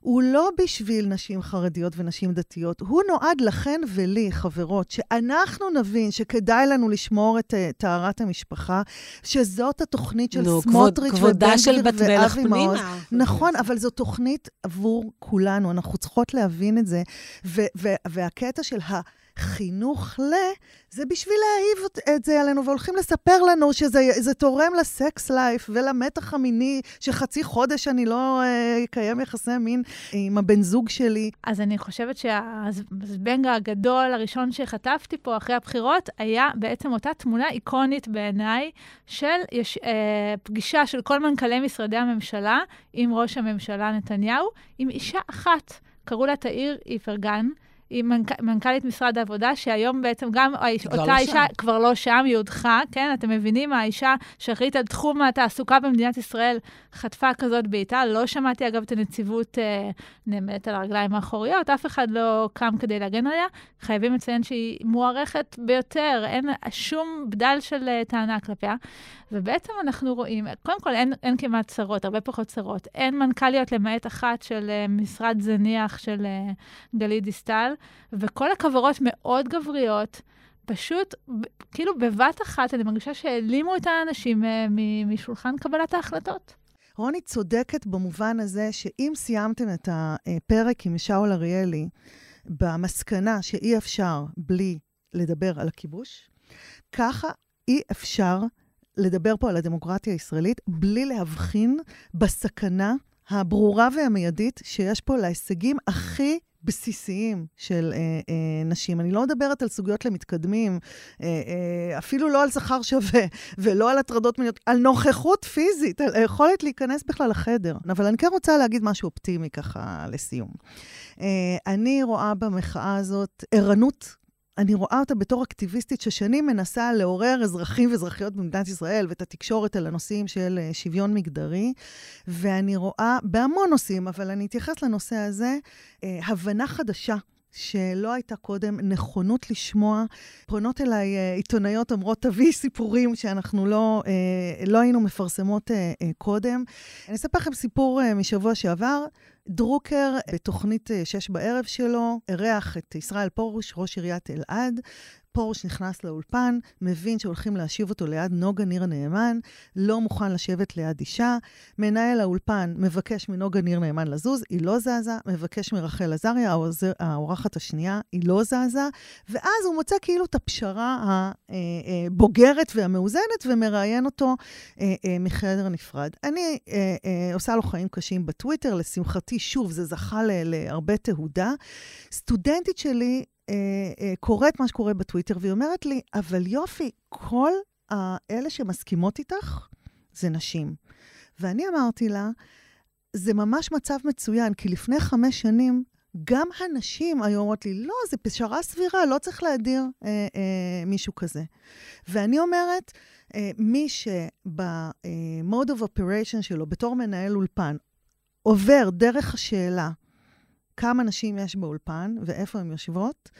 הוא לא בשביל נשים חרדיות ונשים דתיות, הוא נועד לכן ולי, חברות, שאנחנו נבין שכדאי לנו לשמור את uh, טהרת המשפחה, שזאת התוכנית של נו, סמוטריץ' ובן גביר ואבי מעוז. נכון, אבל זו תוכנית עבור כולנו, אנחנו צריכות להבין את זה. והקטע של ה... חינוך ל... זה בשביל להעיב את זה עלינו, והולכים לספר לנו שזה תורם לסקס לייף ולמתח המיני, שחצי חודש אני לא אה, אקיים יחסי מין עם הבן זוג שלי. אז אני חושבת שהזבנג הגדול הראשון שחטפתי פה אחרי הבחירות, היה בעצם אותה תמונה איקונית בעיניי של יש, uh, פגישה של כל מנכ"לי משרדי הממשלה עם ראש הממשלה נתניהו, עם אישה אחת. קראו לה תאיר איפרגן. היא מנכ... מנכ"לית משרד העבודה, שהיום בעצם גם האיש, אותה לא אישה שם. כבר לא שם, היא הודחה, כן? אתם מבינים? האישה שאחראית על תחום התעסוקה במדינת ישראל חטפה כזאת בעיטה. לא שמעתי, אגב, את הנציבות אה, נעמדת על הרגליים האחוריות, אף אחד לא קם כדי להגן עליה. חייבים לציין שהיא מוערכת ביותר, אין שום בדל של uh, טענה כלפיה. ובעצם אנחנו רואים, קודם כל, אין, אין כמעט צרות, הרבה פחות צרות. אין מנכ"ליות למעט אחת של uh, משרד זניח של uh, גלית דיסטל, וכל הכוורות מאוד גבריות. פשוט, כאילו בבת אחת, אני מרגישה שהעלימו את האנשים uh, משולחן קבלת ההחלטות. רוני צודקת במובן הזה שאם סיימתם את הפרק עם שאול אריאלי במסקנה שאי אפשר בלי לדבר על הכיבוש, ככה אי אפשר לדבר פה על הדמוקרטיה הישראלית בלי להבחין בסכנה הברורה והמיידית שיש פה להישגים הכי בסיסיים של אה, אה, נשים. אני לא מדברת על סוגיות למתקדמים, אה, אה, אפילו לא על שכר שווה ולא על הטרדות מיניות, על נוכחות פיזית, על היכולת להיכנס בכלל לחדר. אבל אני כן רוצה להגיד משהו אופטימי ככה לסיום. אה, אני רואה במחאה הזאת ערנות אני רואה אותה בתור אקטיביסטית ששנים מנסה לעורר אזרחים ואזרחיות במדינת ישראל ואת התקשורת על הנושאים של אה, שוויון מגדרי, ואני רואה בהמון נושאים, אבל אני אתייחס לנושא הזה, אה, הבנה חדשה שלא הייתה קודם נכונות לשמוע. פונות אליי אה, עיתונאיות אומרות, תביאי סיפורים שאנחנו לא, לא היינו מפרסמות קודם. אני אספר לכם סיפור משבוע שעבר. דרוקר, בתוכנית אה, שש בערב שלו, אירח את ישראל פרוש, ראש עיריית אלעד, פורש נכנס לאולפן, מבין שהולכים להשיב אותו ליד נוגה ניר נאמן, לא מוכן לשבת ליד אישה. מנהל האולפן מבקש מנוגה ניר נאמן לזוז, היא לא זזה, מבקש מרחל עזריה, האורחת השנייה, היא לא זזה, ואז הוא מוצא כאילו את הפשרה הבוגרת והמאוזנת ומראיין אותו אה, אה, מחדר נפרד. אני אה, עושה לו חיים קשים בטוויטר, לשמחתי, שוב, זה זכה להרבה תהודה. סטודנטית שלי אה, אה, קוראת מה שקורה בטוויטר, והיא אומרת לי, אבל יופי, כל אלה שמסכימות איתך זה נשים. ואני אמרתי לה, זה ממש מצב מצוין, כי לפני חמש שנים גם הנשים היו אומרות לי, לא, זו פשרה סבירה, לא צריך להדיר אה, אה, מישהו כזה. ואני אומרת, אה, מי שב-mode of operation שלו, בתור מנהל אולפן, עובר דרך השאלה כמה נשים יש באולפן ואיפה הן יושבות,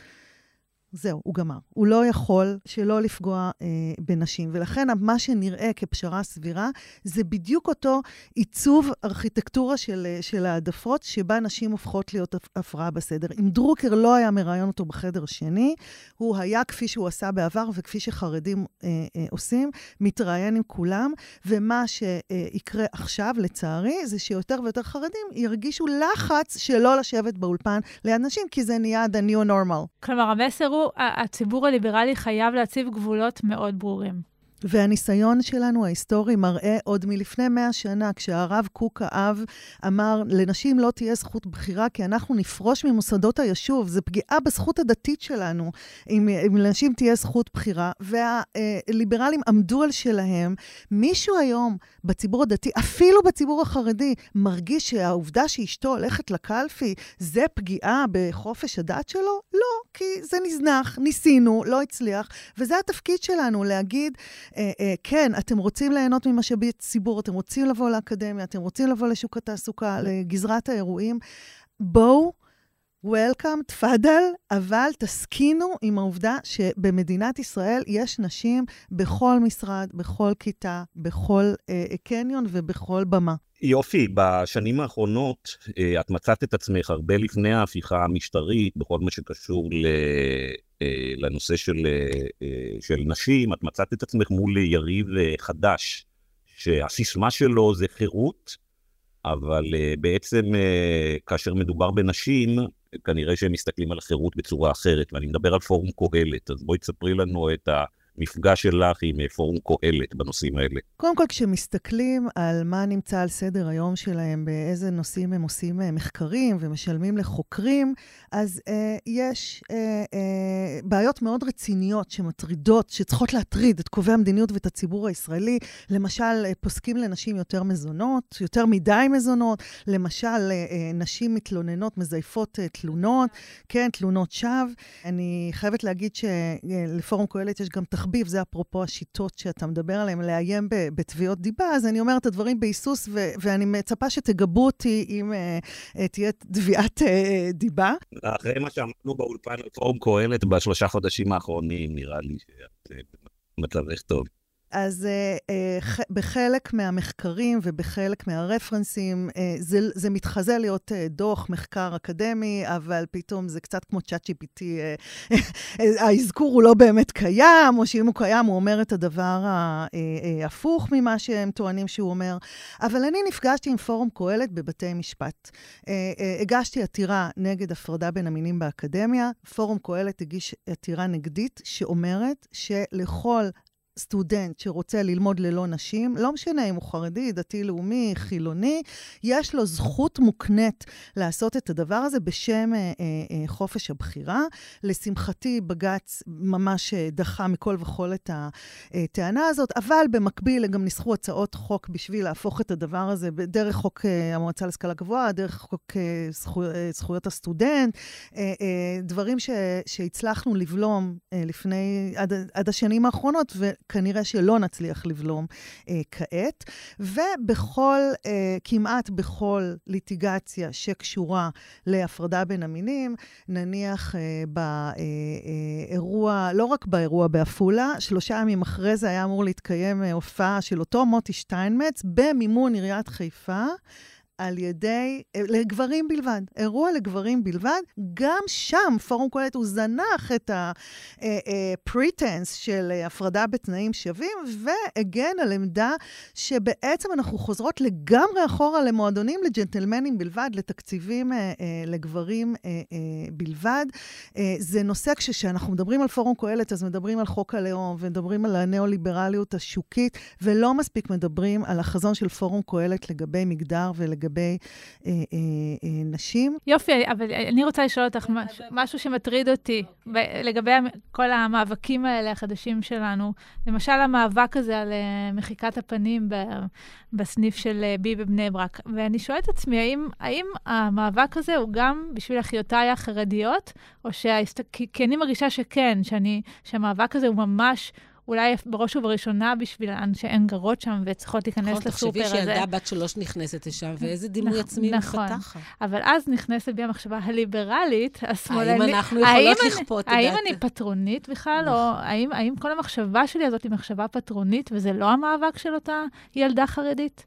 זהו, הוא גמר. הוא לא יכול שלא לפגוע אה, בנשים. ולכן מה שנראה כפשרה סבירה, זה בדיוק אותו עיצוב ארכיטקטורה של, אה, של העדפות, שבה נשים הופכות להיות הפרעה בסדר. אם דרוקר לא היה מראיין אותו בחדר השני, הוא היה כפי שהוא עשה בעבר וכפי שחרדים אה, אה, עושים, מתראיין עם כולם, ומה שיקרה עכשיו, לצערי, זה שיותר ויותר חרדים ירגישו לחץ שלא לשבת באולפן ליד נשים, כי זה נהיה the new normal. כלומר, המסר הציבור הליברלי חייב להציב גבולות מאוד ברורים. והניסיון שלנו ההיסטורי מראה עוד מלפני מאה שנה, כשהרב קוק האב אמר, לנשים לא תהיה זכות בחירה, כי אנחנו נפרוש ממוסדות היישוב. זו פגיעה בזכות הדתית שלנו, אם, אם לנשים תהיה זכות בחירה. והליברלים עמדו על שלהם. מישהו היום בציבור הדתי, אפילו בציבור החרדי, מרגיש שהעובדה שאשתו הולכת לקלפי, זה פגיעה בחופש הדת שלו? לא, כי זה נזנח, ניסינו, לא הצליח, וזה התפקיד שלנו, להגיד, אה, אה, כן, אתם רוצים ליהנות ממשאבי ציבור, אתם רוצים לבוא לאקדמיה, אתם רוצים לבוא לשוק התעסוקה, לגזרת האירועים, בואו. Welcome, תפאדל, אבל תסכינו עם העובדה שבמדינת ישראל יש נשים בכל משרד, בכל כיתה, בכל אה, קניון ובכל במה. יופי, בשנים האחרונות אה, את מצאת את עצמך הרבה לפני ההפיכה המשטרית, בכל מה שקשור ל... אה, לנושא של, אה, של נשים, את מצאת את עצמך מול יריב חדש, שהסיסמה שלו זה חירות, אבל בעצם כאשר מדובר בנשים, כנראה שהם מסתכלים על החירות בצורה אחרת, ואני מדבר על פורום קהלת, אז בואי תספרי לנו את ה... המפגש שלך עם אה, פורום קהלת בנושאים האלה? קודם כל, כשמסתכלים על מה נמצא על סדר היום שלהם, באיזה נושאים הם עושים אה, מחקרים ומשלמים לחוקרים, אז אה, יש אה, אה, בעיות מאוד רציניות שמטרידות, שצריכות להטריד את קובעי המדיניות ואת הציבור הישראלי. למשל, אה, פוסקים לנשים יותר מזונות, יותר מדי מזונות. למשל, אה, אה, נשים מתלוננות, מזייפות אה, תלונות, כן, תלונות שווא. אני חייבת להגיד שלפורום קהלת יש גם תחבורה. תחביב, זה אפרופו השיטות שאתה מדבר עליהן, לאיים בתביעות דיבה, אז אני אומרת את הדברים בהיסוס, ו- ואני מצפה שתגבו אותי אם uh, תהיה תביעת uh, דיבה. אחרי מה שאמרנו באולפן פורום קהלת בשלושה חודשים האחרונים, נראה לי שאת מצבך טוב. אז uh, uh, בחלק מהמחקרים ובחלק מהרפרנסים, uh, זה, זה מתחזה להיות uh, דוח מחקר אקדמי, אבל פתאום זה קצת כמו צ'אט GPT, uh, האזכור הוא לא באמת קיים, או שאם הוא קיים, הוא אומר את הדבר ההפוך ממה שהם טוענים שהוא אומר. אבל אני נפגשתי עם פורום קהלת בבתי משפט. Uh, uh, הגשתי עתירה נגד הפרדה בין המינים באקדמיה. פורום קהלת הגיש עתירה נגדית שאומרת שלכל סטודנט שרוצה ללמוד ללא נשים, לא משנה אם הוא חרדי, דתי-לאומי, חילוני, יש לו זכות מוקנית לעשות את הדבר הזה בשם אה, אה, אה חופש הבחירה. לשמחתי, בג"ץ ממש אה, דחה מכל וכול את הטענה הזאת, אבל במקביל גם ניסחו הצעות חוק בשביל להפוך את הדבר הזה דרך חוק אה, המועצה להשכלה גבוהה, דרך חוק אה, זכו, אה, זכויות הסטודנט, אה, אה, דברים ש, שהצלחנו לבלום אה, לפני, עד, עד השנים האחרונות, ו... כנראה שלא נצליח לבלום אה, כעת. ובכל, אה, כמעט בכל ליטיגציה שקשורה להפרדה בין המינים, נניח אה, באירוע, אה, לא רק באירוע בעפולה, שלושה ימים אחרי זה היה אמור להתקיים אה, הופעה של אותו מוטי שטיינמץ במימון עיריית חיפה. על ידי, אה, לגברים בלבד, אירוע לגברים בלבד. גם שם פורום קהלת הוא זנח את ה-pretense אה, אה, של הפרדה בתנאים שווים, והגן על עמדה שבעצם אנחנו חוזרות לגמרי אחורה למועדונים לג'נטלמנים בלבד, לתקציבים לגברים בלבד. זה נושא, כשאנחנו מדברים על פורום קהלת, אז מדברים על חוק הלאום, ומדברים על הניאו-ליברליות השוקית, ולא מספיק מדברים על החזון של פורום קהלת לגבי מגדר ולגבי... לגבי אה, אה, אה, נשים. יופי, אבל אני רוצה לשאול אותך משהו, משהו שמטריד אותי ב- לגבי כל המאבקים האלה החדשים שלנו. למשל, המאבק הזה על אה, מחיקת הפנים ב- בסניף של אה, בי בבני ברק. ואני שואלת את עצמי, האם, האם המאבק הזה הוא גם בשביל אחיותיי החרדיות, או שההסת... כי, כי אני מרגישה שכן, שאני, שהמאבק הזה הוא ממש... אולי בראש ובראשונה בשבילן שהן גרות שם וצריכות להיכנס נכון, לסופר תחשבי הזה. שילדה בת שלוש נכנסת לשם, ואיזה דימוי נכון, עצמי נכון. מפתחת. אבל אז נכנסת בי המחשבה הליברלית, השמאלנית. האם אנחנו יכולות אני- לכפות את האם דעת- אני פטרונית בכלל, או נכון. האם, האם כל המחשבה שלי הזאת היא מחשבה פטרונית, וזה לא המאבק של אותה ילדה חרדית?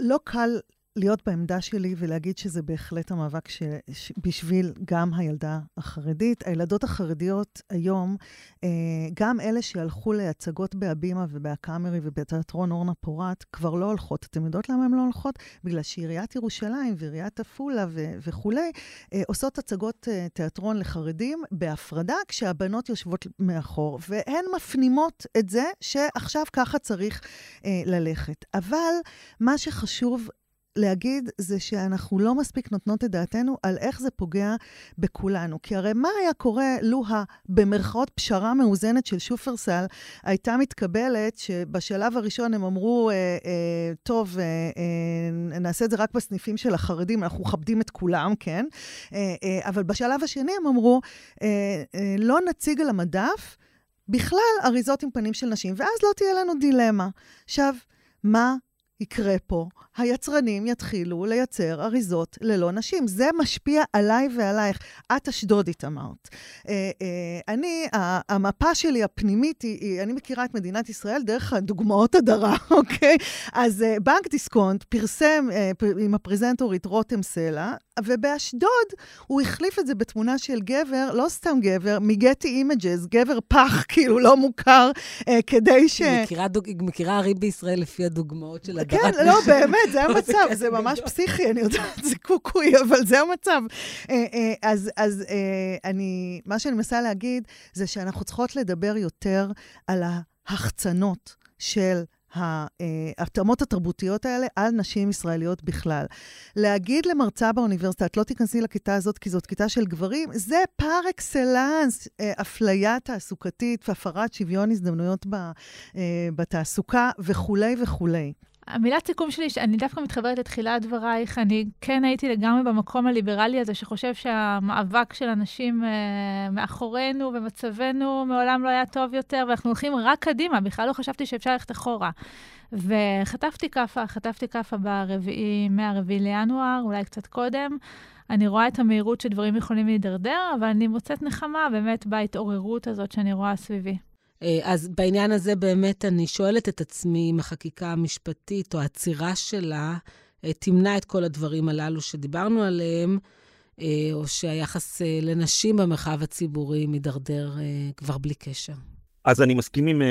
לא קל להיות בעמדה שלי ולהגיד שזה בהחלט המאבק ש... ש... בשביל גם הילדה החרדית. הילדות החרדיות היום, אה, גם אלה שהלכו להצגות בהבימה ובהקאמרי ובתיאטרון אורנה פורת, כבר לא הולכות. אתן יודעות למה הן לא הולכות? בגלל שעיריית ירושלים ועיריית עפולה ו... וכולי, אה, עושות הצגות אה, תיאטרון לחרדים בהפרדה, כשהבנות יושבות מאחור, והן מפנימות את זה שעכשיו ככה צריך אה, ללכת. אבל מה שחשוב להגיד זה שאנחנו לא מספיק נותנות את דעתנו על איך זה פוגע בכולנו. כי הרי מה היה קורה לו ה... במרכאות פשרה מאוזנת של שופרסל הייתה מתקבלת, שבשלב הראשון הם אמרו, אה, אה, טוב, אה, אה, נעשה את זה רק בסניפים של החרדים, אנחנו מכבדים את כולם, כן? אה, אה, אבל בשלב השני הם אמרו, אה, אה, לא נציג על המדף בכלל אריזות עם פנים של נשים, ואז לא תהיה לנו דילמה. עכשיו, מה יקרה פה? היצרנים יתחילו לייצר אריזות ללא נשים. זה משפיע עליי ועלייך. את אשדודית אמרת. אה, אה, אני, המפה שלי הפנימית היא, אני מכירה את מדינת ישראל דרך הדוגמאות הדרה, אוקיי? אז אה, בנק דיסקונט פרסם עם הפרזנטורית רותם סלע, ובאשדוד הוא החליף את זה בתמונה של גבר, לא סתם גבר, מ-Getty Images, גבר פח, כאילו לא מוכר, כדי ש... היא מכירה דוג- היא מכירה ערים בישראל לפי הדוגמאות של הדרת כן, לא, באמת, זה המצב, זה ממש פסיכי, אני יודעת, זה קוקוי, אבל זה המצב. אה, אה, אז, אז אה, אני, מה שאני מנסה להגיד, זה שאנחנו צריכות לדבר יותר על ההחצנות של ההתאמות התרבותיות האלה על נשים ישראליות בכלל. להגיד למרצה באוניברסיטה, את לא תיכנסי לכיתה הזאת כי זאת כיתה של גברים, זה פר אקסלנס, אפליה תעסוקתית והפרת שוויון הזדמנויות ב, בתעסוקה וכולי וכולי. המילת סיכום שלי, אני דווקא מתחברת לתחילת דברייך, אני כן הייתי לגמרי במקום הליברלי הזה, שחושב שהמאבק של אנשים אה, מאחורינו ומצבנו מעולם לא היה טוב יותר, ואנחנו הולכים רק קדימה, בכלל לא חשבתי שאפשר ללכת אחורה. וחטפתי כאפה, חטפתי כאפה ברביעי, מהרביעי לינואר, אולי קצת קודם. אני רואה את המהירות שדברים יכולים להידרדר, אבל אני מוצאת נחמה באמת בהתעוררות הזאת שאני רואה סביבי. אה, אז בעניין הזה באמת אני שואלת את עצמי אם החקיקה המשפטית או העצירה שלה אה, תמנע את כל הדברים הללו שדיברנו עליהם, אה, או שהיחס לנשים במרחב הציבורי מידרדר כבר בלי קשר. אז אני מסכים עם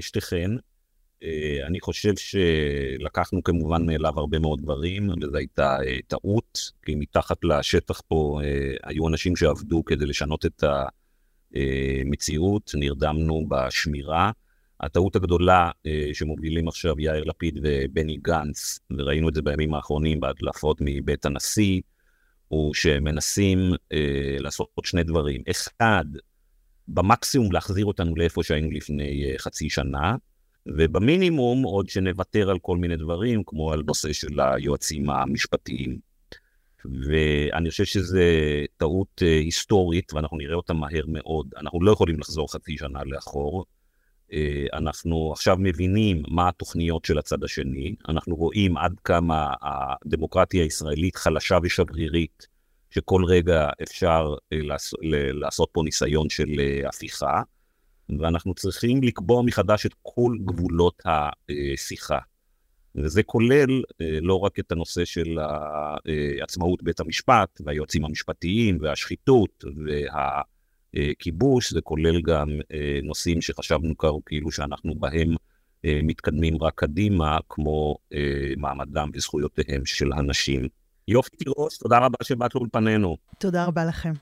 שתיכן. אני חושב שלקחנו כמובן מאליו הרבה מאוד דברים, וזו הייתה טעות, כי מתחת לשטח פה היו אנשים שעבדו כדי לשנות את המציאות, נרדמנו בשמירה. הטעות הגדולה אה, שמובילים עכשיו יאיר לפיד ובני גנץ, וראינו את זה בימים האחרונים בהדלפות מבית הנשיא, הוא שמנסים אה, לעשות עוד שני דברים. אחד, במקסימום להחזיר אותנו לאיפה שהיינו לפני חצי שנה, ובמינימום עוד שנוותר על כל מיני דברים, כמו על נושא של היועצים המשפטיים. ואני חושב שזו טעות uh, היסטורית, ואנחנו נראה אותה מהר מאוד. אנחנו לא יכולים לחזור חצי שנה לאחור. Uh, אנחנו עכשיו מבינים מה התוכניות של הצד השני, אנחנו רואים עד כמה הדמוקרטיה הישראלית חלשה ושברירית, שכל רגע אפשר uh, לעשות, פה ניסיון של הפיכה, ואנחנו צריכים לקבוע מחדש את כל גבולות השיחה. וזה כולל uh, לא רק את הנושא של עצמאות בית המשפט והיועצים המשפטיים והשחיתות והכיבוש, זה כולל גם נושאים שחשבנו כאילו שאנחנו בהם מתקדמים רק קדימה, כמו מעמדם וזכויותיהם של הנשים. יופי תירוש, תודה רבה שבאת לאולפנינו. תודה רבה לכם.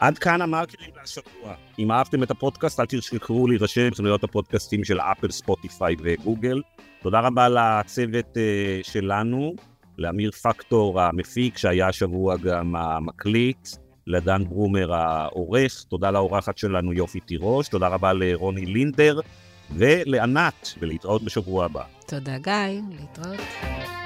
עד כאן המרקרים להשבוע. אם אהבתם את הפודקאסט, אל תשכחו להירשם בחנויות הפודקאסטים של אפל, ספוטיפיי וגוגל. תודה רבה לצוות uh, שלנו, לאמיר פקטור המפיק, שהיה השבוע גם המקליט, לדן ברומר העורך, תודה לאורחת שלנו יופי תירוש, תודה רבה לרוני לינדר ולענת, ולהתראות בשבוע הבא. תודה, גיא, להתראות.